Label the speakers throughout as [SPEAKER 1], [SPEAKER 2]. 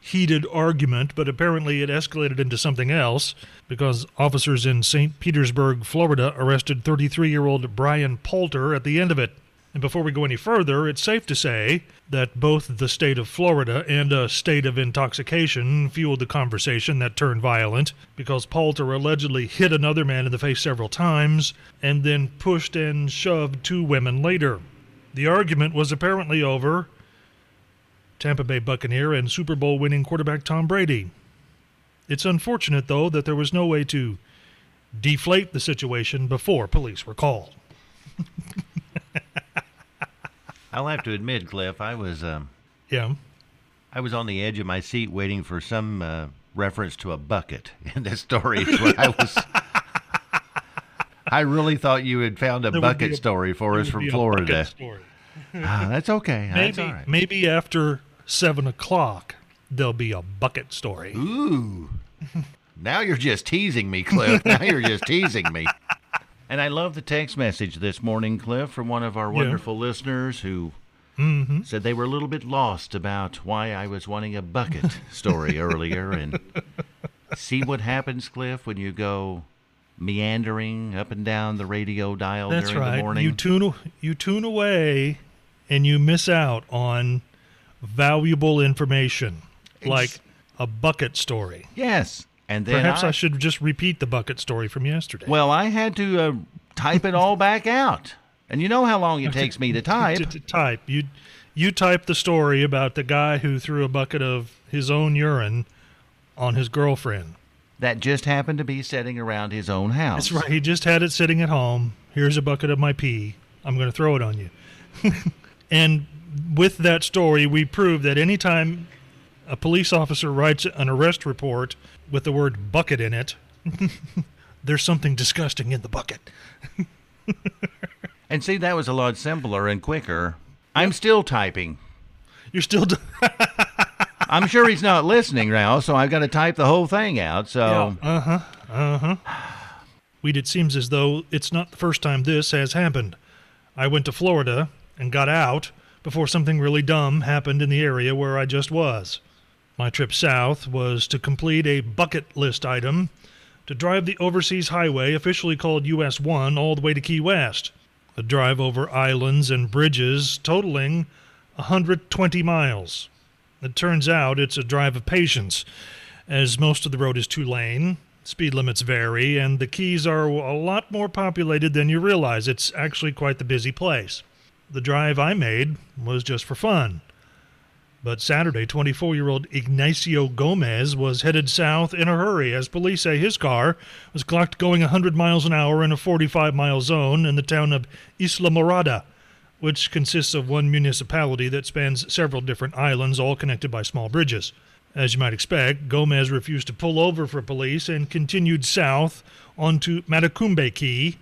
[SPEAKER 1] heated argument, but apparently it escalated into something else because officers in St. Petersburg, Florida arrested 33 year old Brian Poulter at the end of it. And before we go any further, it's safe to say that both the state of Florida and a state of intoxication fueled the conversation that turned violent because Poulter allegedly hit another man in the face several times and then pushed and shoved two women later. The argument was apparently over Tampa Bay Buccaneer and Super Bowl winning quarterback Tom Brady. It's unfortunate, though, that there was no way to deflate the situation before police were called.
[SPEAKER 2] I'll have to admit, Cliff, I was um,
[SPEAKER 1] Yeah.
[SPEAKER 2] I was on the edge of my seat waiting for some uh, reference to a bucket in this story. I was. I really thought you had found a
[SPEAKER 1] There
[SPEAKER 2] bucket
[SPEAKER 1] a-
[SPEAKER 2] story for us from Florida. Ah, that's okay. That's
[SPEAKER 1] Maybe,
[SPEAKER 2] all right.
[SPEAKER 1] maybe after 7 o'clock, there'll be a bucket story.
[SPEAKER 2] Ooh. Now you're just teasing me, Cliff. Now you're just teasing me. And I love the text message this morning, Cliff, from one of our wonderful listeners who
[SPEAKER 1] Mm-hmm.
[SPEAKER 2] said they were a little bit lost about why I was wanting a bucket story earlier. And see what happens, Cliff, when you go meandering up and down the radio dial
[SPEAKER 1] That's
[SPEAKER 2] during the
[SPEAKER 1] right.
[SPEAKER 2] morning.
[SPEAKER 1] You tune you tune away and you miss out on valuable information like a bucket story.
[SPEAKER 2] yes. And then
[SPEAKER 1] Perhaps I,
[SPEAKER 2] I
[SPEAKER 1] should just repeat the bucket story from yesterday.
[SPEAKER 2] Well, I had to uh, type it all back out. And you know how long it takes me to type.
[SPEAKER 1] to, to type. You you type the story about the guy who threw a bucket of his own urine on his girlfriend.
[SPEAKER 2] That just happened to be sitting around his own house.
[SPEAKER 1] That's right. He just had it sitting at home. Here's a bucket of my pee. I'm going to throw it on you. and with that story, we prove that anytime a police officer writes an arrest report with the word bucket in it, there's something disgusting in the bucket.
[SPEAKER 2] And see, that was a lot simpler and quicker. I'm still typing.
[SPEAKER 1] You're still. D-
[SPEAKER 2] I'm sure he's not listening now, so I've got to type the whole thing out. So
[SPEAKER 1] Uh huh. Uh huh. Weed, it seems as though it's not the first time this has happened. I went to Florida and got out before something really dumb happened in the area where I just was. My trip south was to complete a bucket list item to drive the overseas highway, officially called US 1, all the way to Key West. A drive over islands and bridges totaling 120 miles. It turns out it's a drive of patience, as most of the road is two lane, speed limits vary, and the Keys are a lot more populated than you realize. It's actually quite the busy place. The drive I made was just for fun. But Saturday, 24 year old Ignacio Gomez was headed south in a hurry as police say his car was clocked going 100 miles an hour in a 45 mile zone in the town of Islamorada, which consists of one municipality that spans several different islands, all connected by small bridges. As you might expect, Gomez refused to pull over for police and continued south onto Matecumbe Key,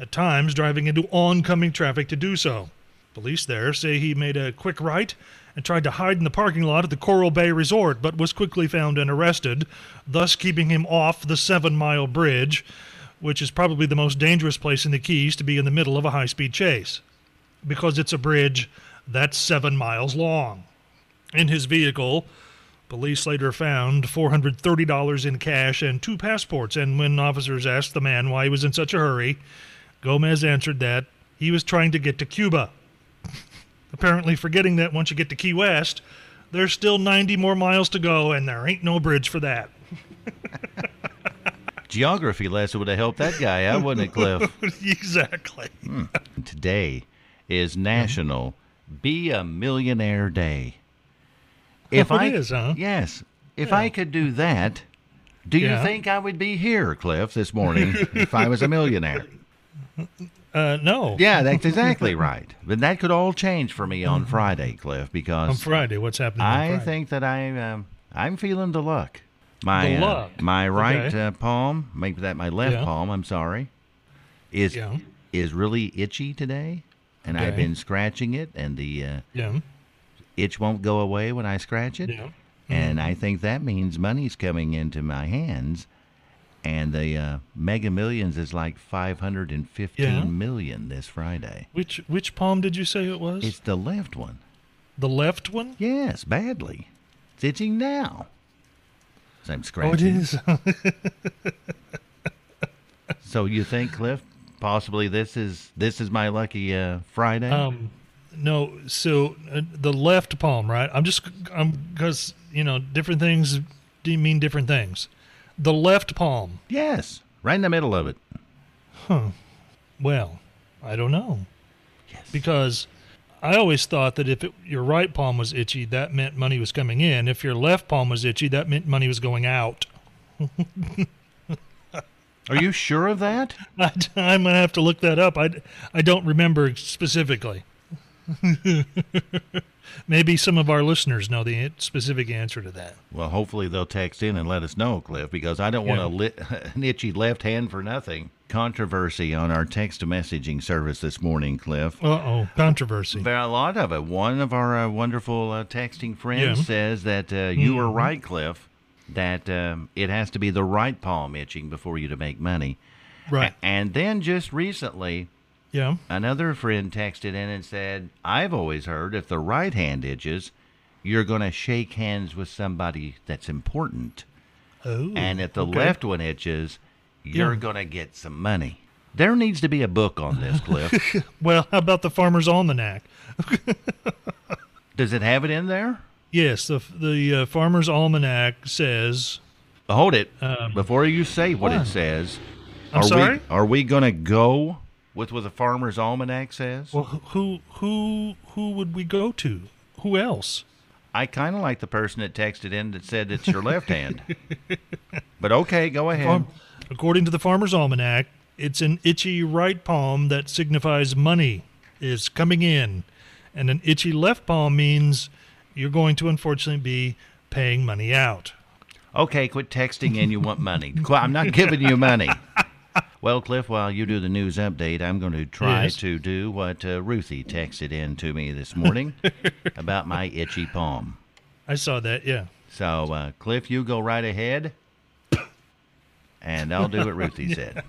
[SPEAKER 1] at times driving into oncoming traffic to do so. Police there say he made a quick right and tried to hide in the parking lot at the Coral Bay Resort, but was quickly found and arrested, thus keeping him off the seven mile bridge, which is probably the most dangerous place in the Keys to be in the middle of a high speed chase, because it's a bridge that's seven miles long. In his vehicle, police later found $430 in cash and two passports, and when officers asked the man why he was in such a hurry, Gomez answered that he was trying to get to Cuba. Apparently, forgetting that once you get to Key West, there's still 90 more miles to go, and there ain't no bridge for that.
[SPEAKER 2] geography lesson would have helped that guy out, wouldn't it, Cliff?
[SPEAKER 1] exactly. Hmm.
[SPEAKER 2] Today is National Be a Millionaire Day. If
[SPEAKER 1] it
[SPEAKER 2] I
[SPEAKER 1] is, huh?
[SPEAKER 2] yes, if I could do that, do you
[SPEAKER 1] Yeah.
[SPEAKER 2] think I would be here, Cliff, this morning if I was a millionaire?
[SPEAKER 1] Uh, no.
[SPEAKER 2] Yeah, that's exactly right. But that could all change for me on Friday, Cliff, because
[SPEAKER 1] On Friday, what's happening? on
[SPEAKER 2] I think that I um, I'm feeling the luck. My
[SPEAKER 1] The
[SPEAKER 2] uh,
[SPEAKER 1] luck.
[SPEAKER 2] my right
[SPEAKER 1] Okay.
[SPEAKER 2] uh, palm, maybe that my left
[SPEAKER 1] Yeah.
[SPEAKER 2] palm. I'm sorry, is
[SPEAKER 1] Yeah.
[SPEAKER 2] is really itchy today, and I've been scratching it, and the uh,
[SPEAKER 1] Yeah.
[SPEAKER 2] itch won't go away when I scratch it.
[SPEAKER 1] Yeah.
[SPEAKER 2] And I think that means money's coming into my hands. And the uh, Mega Millions is like five hundred and fifteen million
[SPEAKER 1] Yeah.
[SPEAKER 2] this Friday.
[SPEAKER 1] Which which palm did you say it was?
[SPEAKER 2] It's the left one.
[SPEAKER 1] the left one?
[SPEAKER 2] Yes, badly. It's itching now. So I'm
[SPEAKER 1] Oh, it is.
[SPEAKER 2] So you think, Cliff, possibly this is this is my lucky uh, Friday?
[SPEAKER 1] um, no. So uh, the left palm, right? I'm just I'm because you know different things do mean different things. The left palm.
[SPEAKER 2] yes, right in the middle of it. Hm.
[SPEAKER 1] Well, I don't know
[SPEAKER 2] Yes.
[SPEAKER 1] because I always thought that if it, your right palm was itchy, that meant money was coming in. If your left palm was itchy, that meant money was going out.
[SPEAKER 2] Are you sure of that?
[SPEAKER 1] I, I'm gonna have to look that up. I, I don't remember specifically. Maybe some of our listeners know the specific answer to that.
[SPEAKER 2] Well, hopefully they'll text in and let us know, Cliff, because I don't want
[SPEAKER 1] Yeah.
[SPEAKER 2] a lit, an itchy left hand for nothing. Controversy on our text messaging service this morning, Cliff.
[SPEAKER 1] Uh oh, controversy.
[SPEAKER 2] There are a lot of it. One of our uh, wonderful uh, texting friends
[SPEAKER 1] Yeah.
[SPEAKER 2] says that uh, you were
[SPEAKER 1] Mhm.
[SPEAKER 2] right, Cliff, that um, it has to be the right palm itching before you to make money.
[SPEAKER 1] Right.
[SPEAKER 2] A- and then just recently,
[SPEAKER 1] Yeah.
[SPEAKER 2] another friend texted in and said, I've always heard if the right hand itches, you're going to shake hands with somebody that's important.
[SPEAKER 1] Oh.
[SPEAKER 2] And if the
[SPEAKER 1] okay.
[SPEAKER 2] left one itches, you're
[SPEAKER 1] Yeah.
[SPEAKER 2] going to get some money. There needs to be a book on this, Cliff.
[SPEAKER 1] Well, how about the Farmer's Almanac?
[SPEAKER 2] Does it have it in there?
[SPEAKER 1] Yes, the the uh, Farmer's Almanac says.
[SPEAKER 2] Hold it.
[SPEAKER 1] Um,
[SPEAKER 2] Before you say what, it says,
[SPEAKER 1] I'm
[SPEAKER 2] are
[SPEAKER 1] sorry?
[SPEAKER 2] we are we going to go with what the Farmer's Almanac says?
[SPEAKER 1] Well, who who who would we go to? Who else?
[SPEAKER 2] I kind of like the person that texted in that said it's your left hand. But okay, go ahead.
[SPEAKER 1] Farm- according to the Farmer's Almanac, it's an itchy right palm that signifies money is coming in, and an itchy left palm means you're going to unfortunately be paying money out.
[SPEAKER 2] Okay, quit texting in you want money. I'm not giving you money. Well, Cliff, while you do the news update, I'm going to try
[SPEAKER 1] Yes.
[SPEAKER 2] to do what uh, Ruthie texted in to me this morning about my itchy palm.
[SPEAKER 1] I saw that. Yeah.
[SPEAKER 2] So, uh, Cliff, you go right ahead, and I'll do what Ruthie said.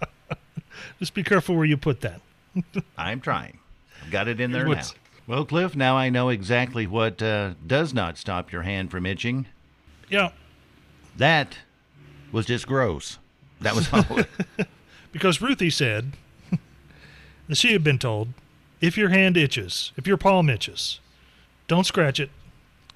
[SPEAKER 1] Just be careful where you put that.
[SPEAKER 2] I'm trying. I've got it in there now. Well, Cliff, now I know exactly what uh, does not stop your hand from itching.
[SPEAKER 1] Yeah,
[SPEAKER 2] That was just gross. That was all.
[SPEAKER 1] because Ruthie said that she had been told if your hand itches, if your palm itches, don't scratch it,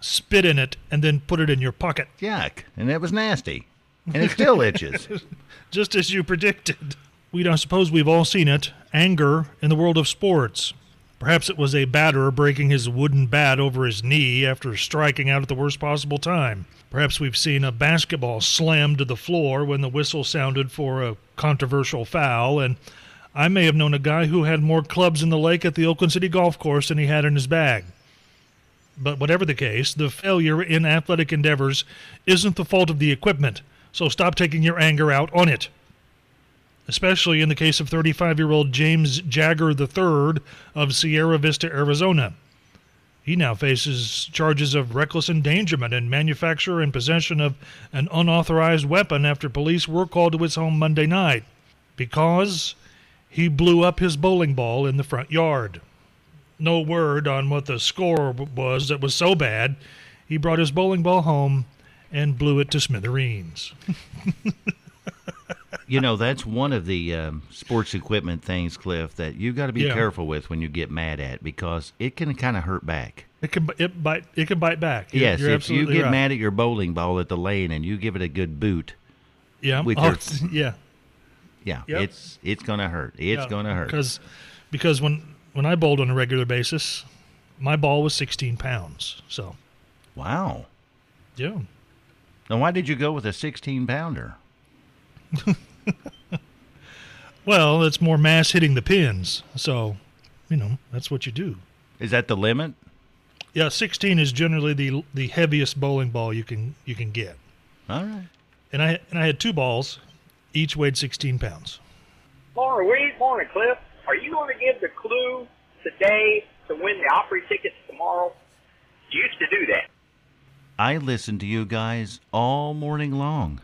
[SPEAKER 1] spit in it, and then put it in your pocket,
[SPEAKER 2] Yuck. And it was nasty. And it still itches.
[SPEAKER 1] just as you predicted. We don't suppose we've all seen it anger in the world of sports. Perhaps it was a batter breaking his wooden bat over his knee after striking out at the worst possible time. Perhaps we've seen a basketball slammed to the floor when the whistle sounded for a controversial foul, and I may have known a guy who had more clubs in the lake at the Oakland City Golf Course than he had in his bag. But whatever the case, the failure in athletic endeavors isn't the fault of the equipment, so stop taking your anger out on it especially in the case of 35 year old James Jagger III of Sierra Vista, Arizona. He now faces charges of reckless endangerment and manufacture and possession of an unauthorized weapon after police were called to his home Monday night because he blew up his bowling ball in the front yard. No word on what the score was that was so bad, he brought his bowling ball home and blew it to smithereens.
[SPEAKER 2] You know, that's one of the um, sports equipment things, Cliff, that you got to be
[SPEAKER 1] Yeah.
[SPEAKER 2] careful with when you get mad at because it can kind of hurt back.
[SPEAKER 1] It can it bite it can bite back. You're-
[SPEAKER 2] yes,
[SPEAKER 1] you're
[SPEAKER 2] if you get
[SPEAKER 1] right.
[SPEAKER 2] mad at your bowling ball at the lane and you give it a good boot,
[SPEAKER 1] yeah,
[SPEAKER 2] with
[SPEAKER 1] oh,
[SPEAKER 2] your-
[SPEAKER 1] yeah,
[SPEAKER 2] yeah,
[SPEAKER 1] Yep.
[SPEAKER 2] it's it's gonna hurt. It's gonna hurt.
[SPEAKER 1] because because when when I bowled on a regular basis, my ball was 16 pounds. So
[SPEAKER 2] Wow.
[SPEAKER 1] yeah,
[SPEAKER 2] Now, why did you go with a 16 pounder?
[SPEAKER 1] well, it's more mass hitting the pins. So you know that's what you do.
[SPEAKER 2] Is that the limit?
[SPEAKER 1] Yeah, 16 is generally the the heaviest bowling ball you can you can get.
[SPEAKER 2] All right.
[SPEAKER 1] And I and I had two balls, each weighed 16 pounds.
[SPEAKER 3] Morning, Weed. Morning, Cliff. Are you going to give the clue today to win the Opry tickets tomorrow? You used to do that.
[SPEAKER 2] I listened to you guys all morning long.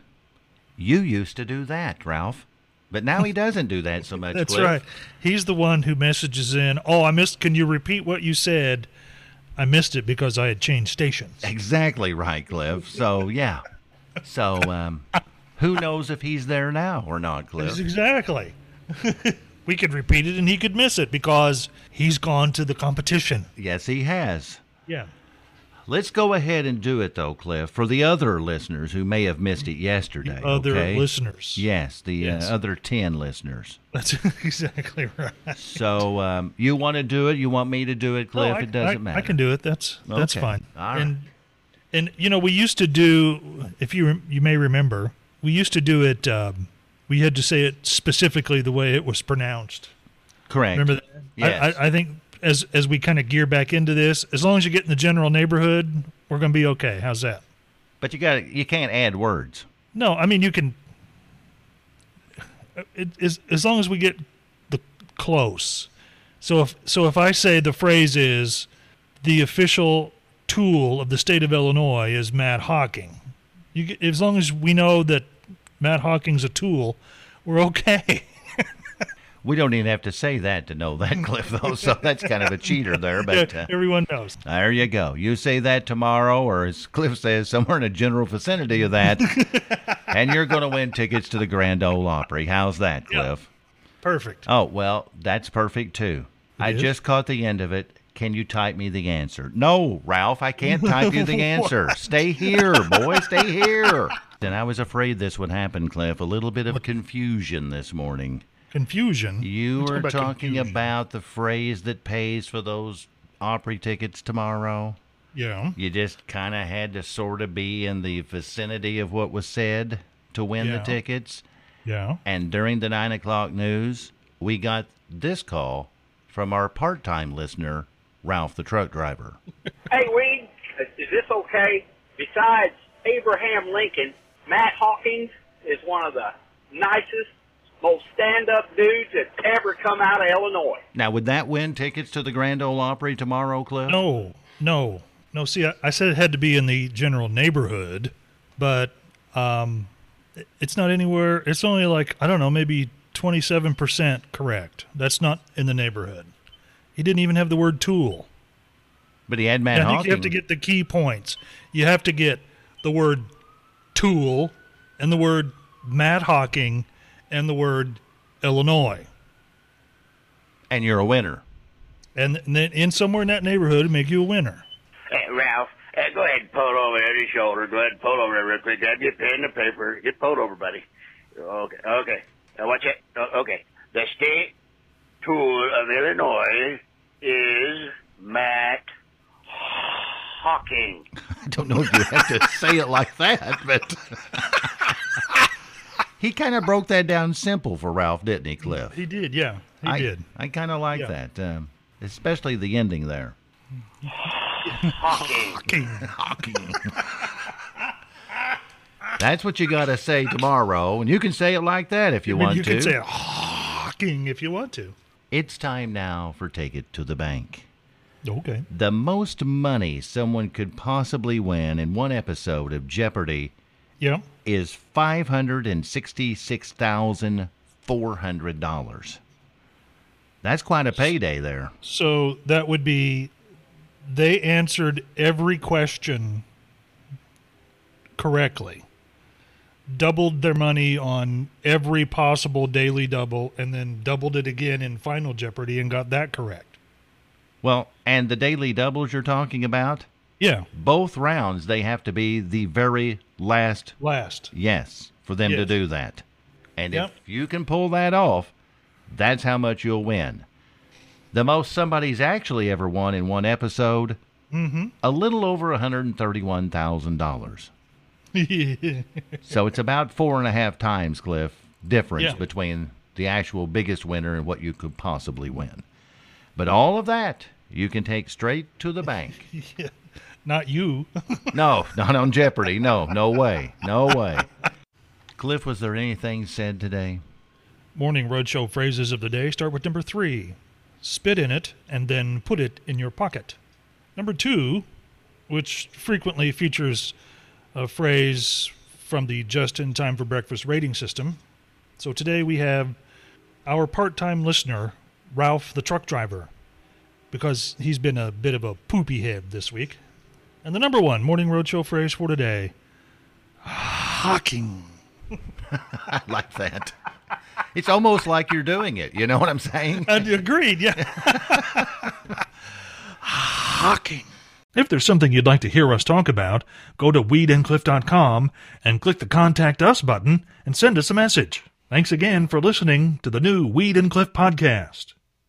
[SPEAKER 2] You used to do that, Ralph. But now he doesn't do that so much.
[SPEAKER 1] That's
[SPEAKER 2] Cliff.
[SPEAKER 1] right. He's the one who messages in, "Oh, I missed. Can you repeat what you said? I missed it because I had changed stations."
[SPEAKER 2] Exactly right, Cliff. So yeah. So um, who knows if he's there now or not, Cliff?
[SPEAKER 1] Yes, exactly. we could repeat it and he could miss it because he's gone to the competition.
[SPEAKER 2] Yes, he has.
[SPEAKER 1] Yeah.
[SPEAKER 2] Let's go ahead and do it though, Cliff, for the other listeners who may have missed it yesterday.
[SPEAKER 1] Other
[SPEAKER 2] okay?
[SPEAKER 1] listeners.
[SPEAKER 2] Yes, the
[SPEAKER 1] Yes.
[SPEAKER 2] Uh, other ten listeners.
[SPEAKER 1] That's exactly right.
[SPEAKER 2] So um, you want to do it? You want me to do it, Cliff?
[SPEAKER 1] No, I,
[SPEAKER 2] it doesn't
[SPEAKER 1] I,
[SPEAKER 2] matter.
[SPEAKER 1] I can do it. That's that's
[SPEAKER 2] Okay.
[SPEAKER 1] fine.
[SPEAKER 2] Right.
[SPEAKER 1] And and you know we used to do if you you may remember we used to do it. Um, we had to say it specifically the way it was pronounced.
[SPEAKER 2] Correct.
[SPEAKER 1] Remember that?
[SPEAKER 2] Yes.
[SPEAKER 1] I, I, I think as as we kind of gear back into this, as long as you get in the general neighborhood, we're going to be okay. How's that?
[SPEAKER 2] But you got you can't add words.
[SPEAKER 1] No, I mean you can. It, as as long as we get the close. So if so if I say the phrase is, the official tool of the state of Illinois is Matt Hawking. You get, as long as we know that Matt Hawking's a tool, we're okay.
[SPEAKER 2] We don't even have to say that to know that, Cliff, though. So that's kind of a cheater there. But uh,
[SPEAKER 1] Everyone knows.
[SPEAKER 2] there you go. You say that tomorrow, or as Cliff says, somewhere in a general vicinity of that, and you're going to win tickets to the Grand Ole Opry. How's that. Cliff?
[SPEAKER 1] Perfect.
[SPEAKER 2] Oh, well, that's perfect too. I
[SPEAKER 1] is?
[SPEAKER 2] just caught the end of it. Can you type me the answer? No, Ralph, I can't type you the answer. Stay here, boy, stay here. And I was afraid this would happen, Cliff. A little bit of confusion this morning.
[SPEAKER 1] Confusion.
[SPEAKER 2] You
[SPEAKER 1] Let's
[SPEAKER 2] were
[SPEAKER 1] about
[SPEAKER 2] talking
[SPEAKER 1] confusion.
[SPEAKER 2] about the phrase that pays for those Opry tickets tomorrow.
[SPEAKER 1] Yeah.
[SPEAKER 2] You just kind of had to sort of be in the vicinity of what was said to win the tickets.
[SPEAKER 1] Yeah.
[SPEAKER 2] And during the nine o'clock news, we got this call from our part time listener, Ralph the truck driver.
[SPEAKER 3] Hey, Weed, is this okay? Besides Abraham Lincoln, Matt Hawkins is one of the nicest, most stand-up dudes that ever come out of Illinois.
[SPEAKER 2] Now, would that win tickets to the Grand Ole Opry tomorrow, Cliff?
[SPEAKER 1] No, no, no. See, I, I said it had to be in the general neighborhood, but um, it- it's not anywhere. It's only like I don't know, maybe twenty-seven percent correct. That's not in the neighborhood. He didn't even have the word tool.
[SPEAKER 2] But he had Matt
[SPEAKER 1] I think
[SPEAKER 2] Hawking.
[SPEAKER 1] you have to get the key points. You have to get the word tool and the word Matt Hawking and the word Illinois.
[SPEAKER 2] and you're a winner.
[SPEAKER 1] And, and then in somewhere in that neighborhood, it'd make you a winner.
[SPEAKER 4] Hey, Ralph, uh, go ahead and pull over there at his shoulder. Go ahead and pull over real quick. Grab your pen and paper. Get pulled over, buddy. Okay, okay. Now watch it. Okay. The state tool of Illinois is Matt Hawking.
[SPEAKER 2] I don't know if you have to say it like that, but he kind of broke that down simple for Ralph, didn't he, Cliff?
[SPEAKER 1] He did, yeah. He
[SPEAKER 2] I,
[SPEAKER 1] did.
[SPEAKER 2] I kind of like
[SPEAKER 1] Yeah.
[SPEAKER 2] that, um, especially the ending there.
[SPEAKER 4] Hawking.
[SPEAKER 1] Hawking.
[SPEAKER 2] That's what you got to say tomorrow, and you can say it like that if you
[SPEAKER 1] I mean,
[SPEAKER 2] want
[SPEAKER 1] you
[SPEAKER 2] to.
[SPEAKER 1] You can say it Hawking if you want to.
[SPEAKER 2] It's time now for Take It to the Bank.
[SPEAKER 1] Okay.
[SPEAKER 2] The most money someone could possibly win in one episode of Jeopardy
[SPEAKER 1] Yeah.
[SPEAKER 2] is five hundred and sixty-six thousand four hundred dollars. That's quite a payday there.
[SPEAKER 1] So that would be they answered every question correctly. Doubled their money on every possible daily double and then doubled it again in Final Jeopardy and got that correct.
[SPEAKER 2] Well, and the daily doubles you're talking about,
[SPEAKER 1] Yeah.
[SPEAKER 2] both rounds they have to be the very last
[SPEAKER 1] Last.
[SPEAKER 2] yes for them to do that. And
[SPEAKER 1] Yep.
[SPEAKER 2] if you can pull that off, that's how much you'll win. The most somebody's actually ever won in one episode,
[SPEAKER 1] Mm-hmm.
[SPEAKER 2] a little over $131,000. So it's about four and a half times, Cliff, difference
[SPEAKER 1] Yeah.
[SPEAKER 2] between the actual biggest winner and what you could possibly win. But all of that you can take straight to the bank.
[SPEAKER 1] Not you.
[SPEAKER 2] No, not on Jeopardy. No, no way. No way. Cliff, was there anything said today?
[SPEAKER 1] Morning Roadshow phrases of the day start with number three spit in it and then put it in your pocket. Number two, which frequently features a phrase from the just in time for breakfast rating system. So today we have our part time listener, Ralph the truck driver, because he's been a bit of a poopy head this week. And the number one Morning Roadshow phrase for today hawking.
[SPEAKER 2] I like that. It's almost like you're doing it. You know what I'm saying?
[SPEAKER 1] Uh, agreed, yeah.
[SPEAKER 2] Hawking.
[SPEAKER 1] If there's something you'd like to hear us talk about, go to weedandcliff.com and click the Contact Us button and send us a message. Thanks again for listening to the new Weed and Cliff podcast.